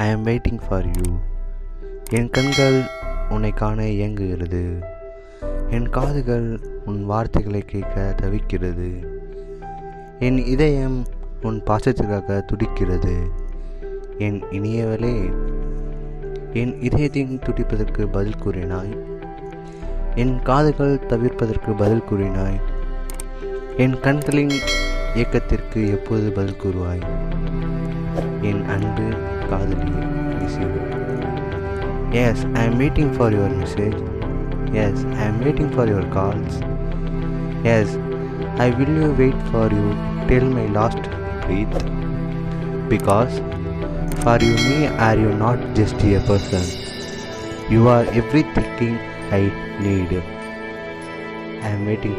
I am waiting for you என் கண்கள் உன்னை காண இயங்குகிறது. என் காதுகள் உன் வார்த்தைகளை கேட்க தவிக்கிறது. என் இதயம் உன் பாசத்திற்காக துடிக்கிறது. என் இனியவளே என் இதயத்தின் துடிப்பதற்கு பதில் கூறினாய். என் காதுகள் தவிர்ப்பதற்கு பதில் கூறினாய். என் கண்களின் இயக்கத்திற்கு எப்போது பதில் கூறுவாய்? என் அன்பு Yes, I am waiting for your message. Yes, I am waiting for your calls. Yes, I will wait for you till my last breath. Because for you, me are you not just a person. You are everything I need. I am waiting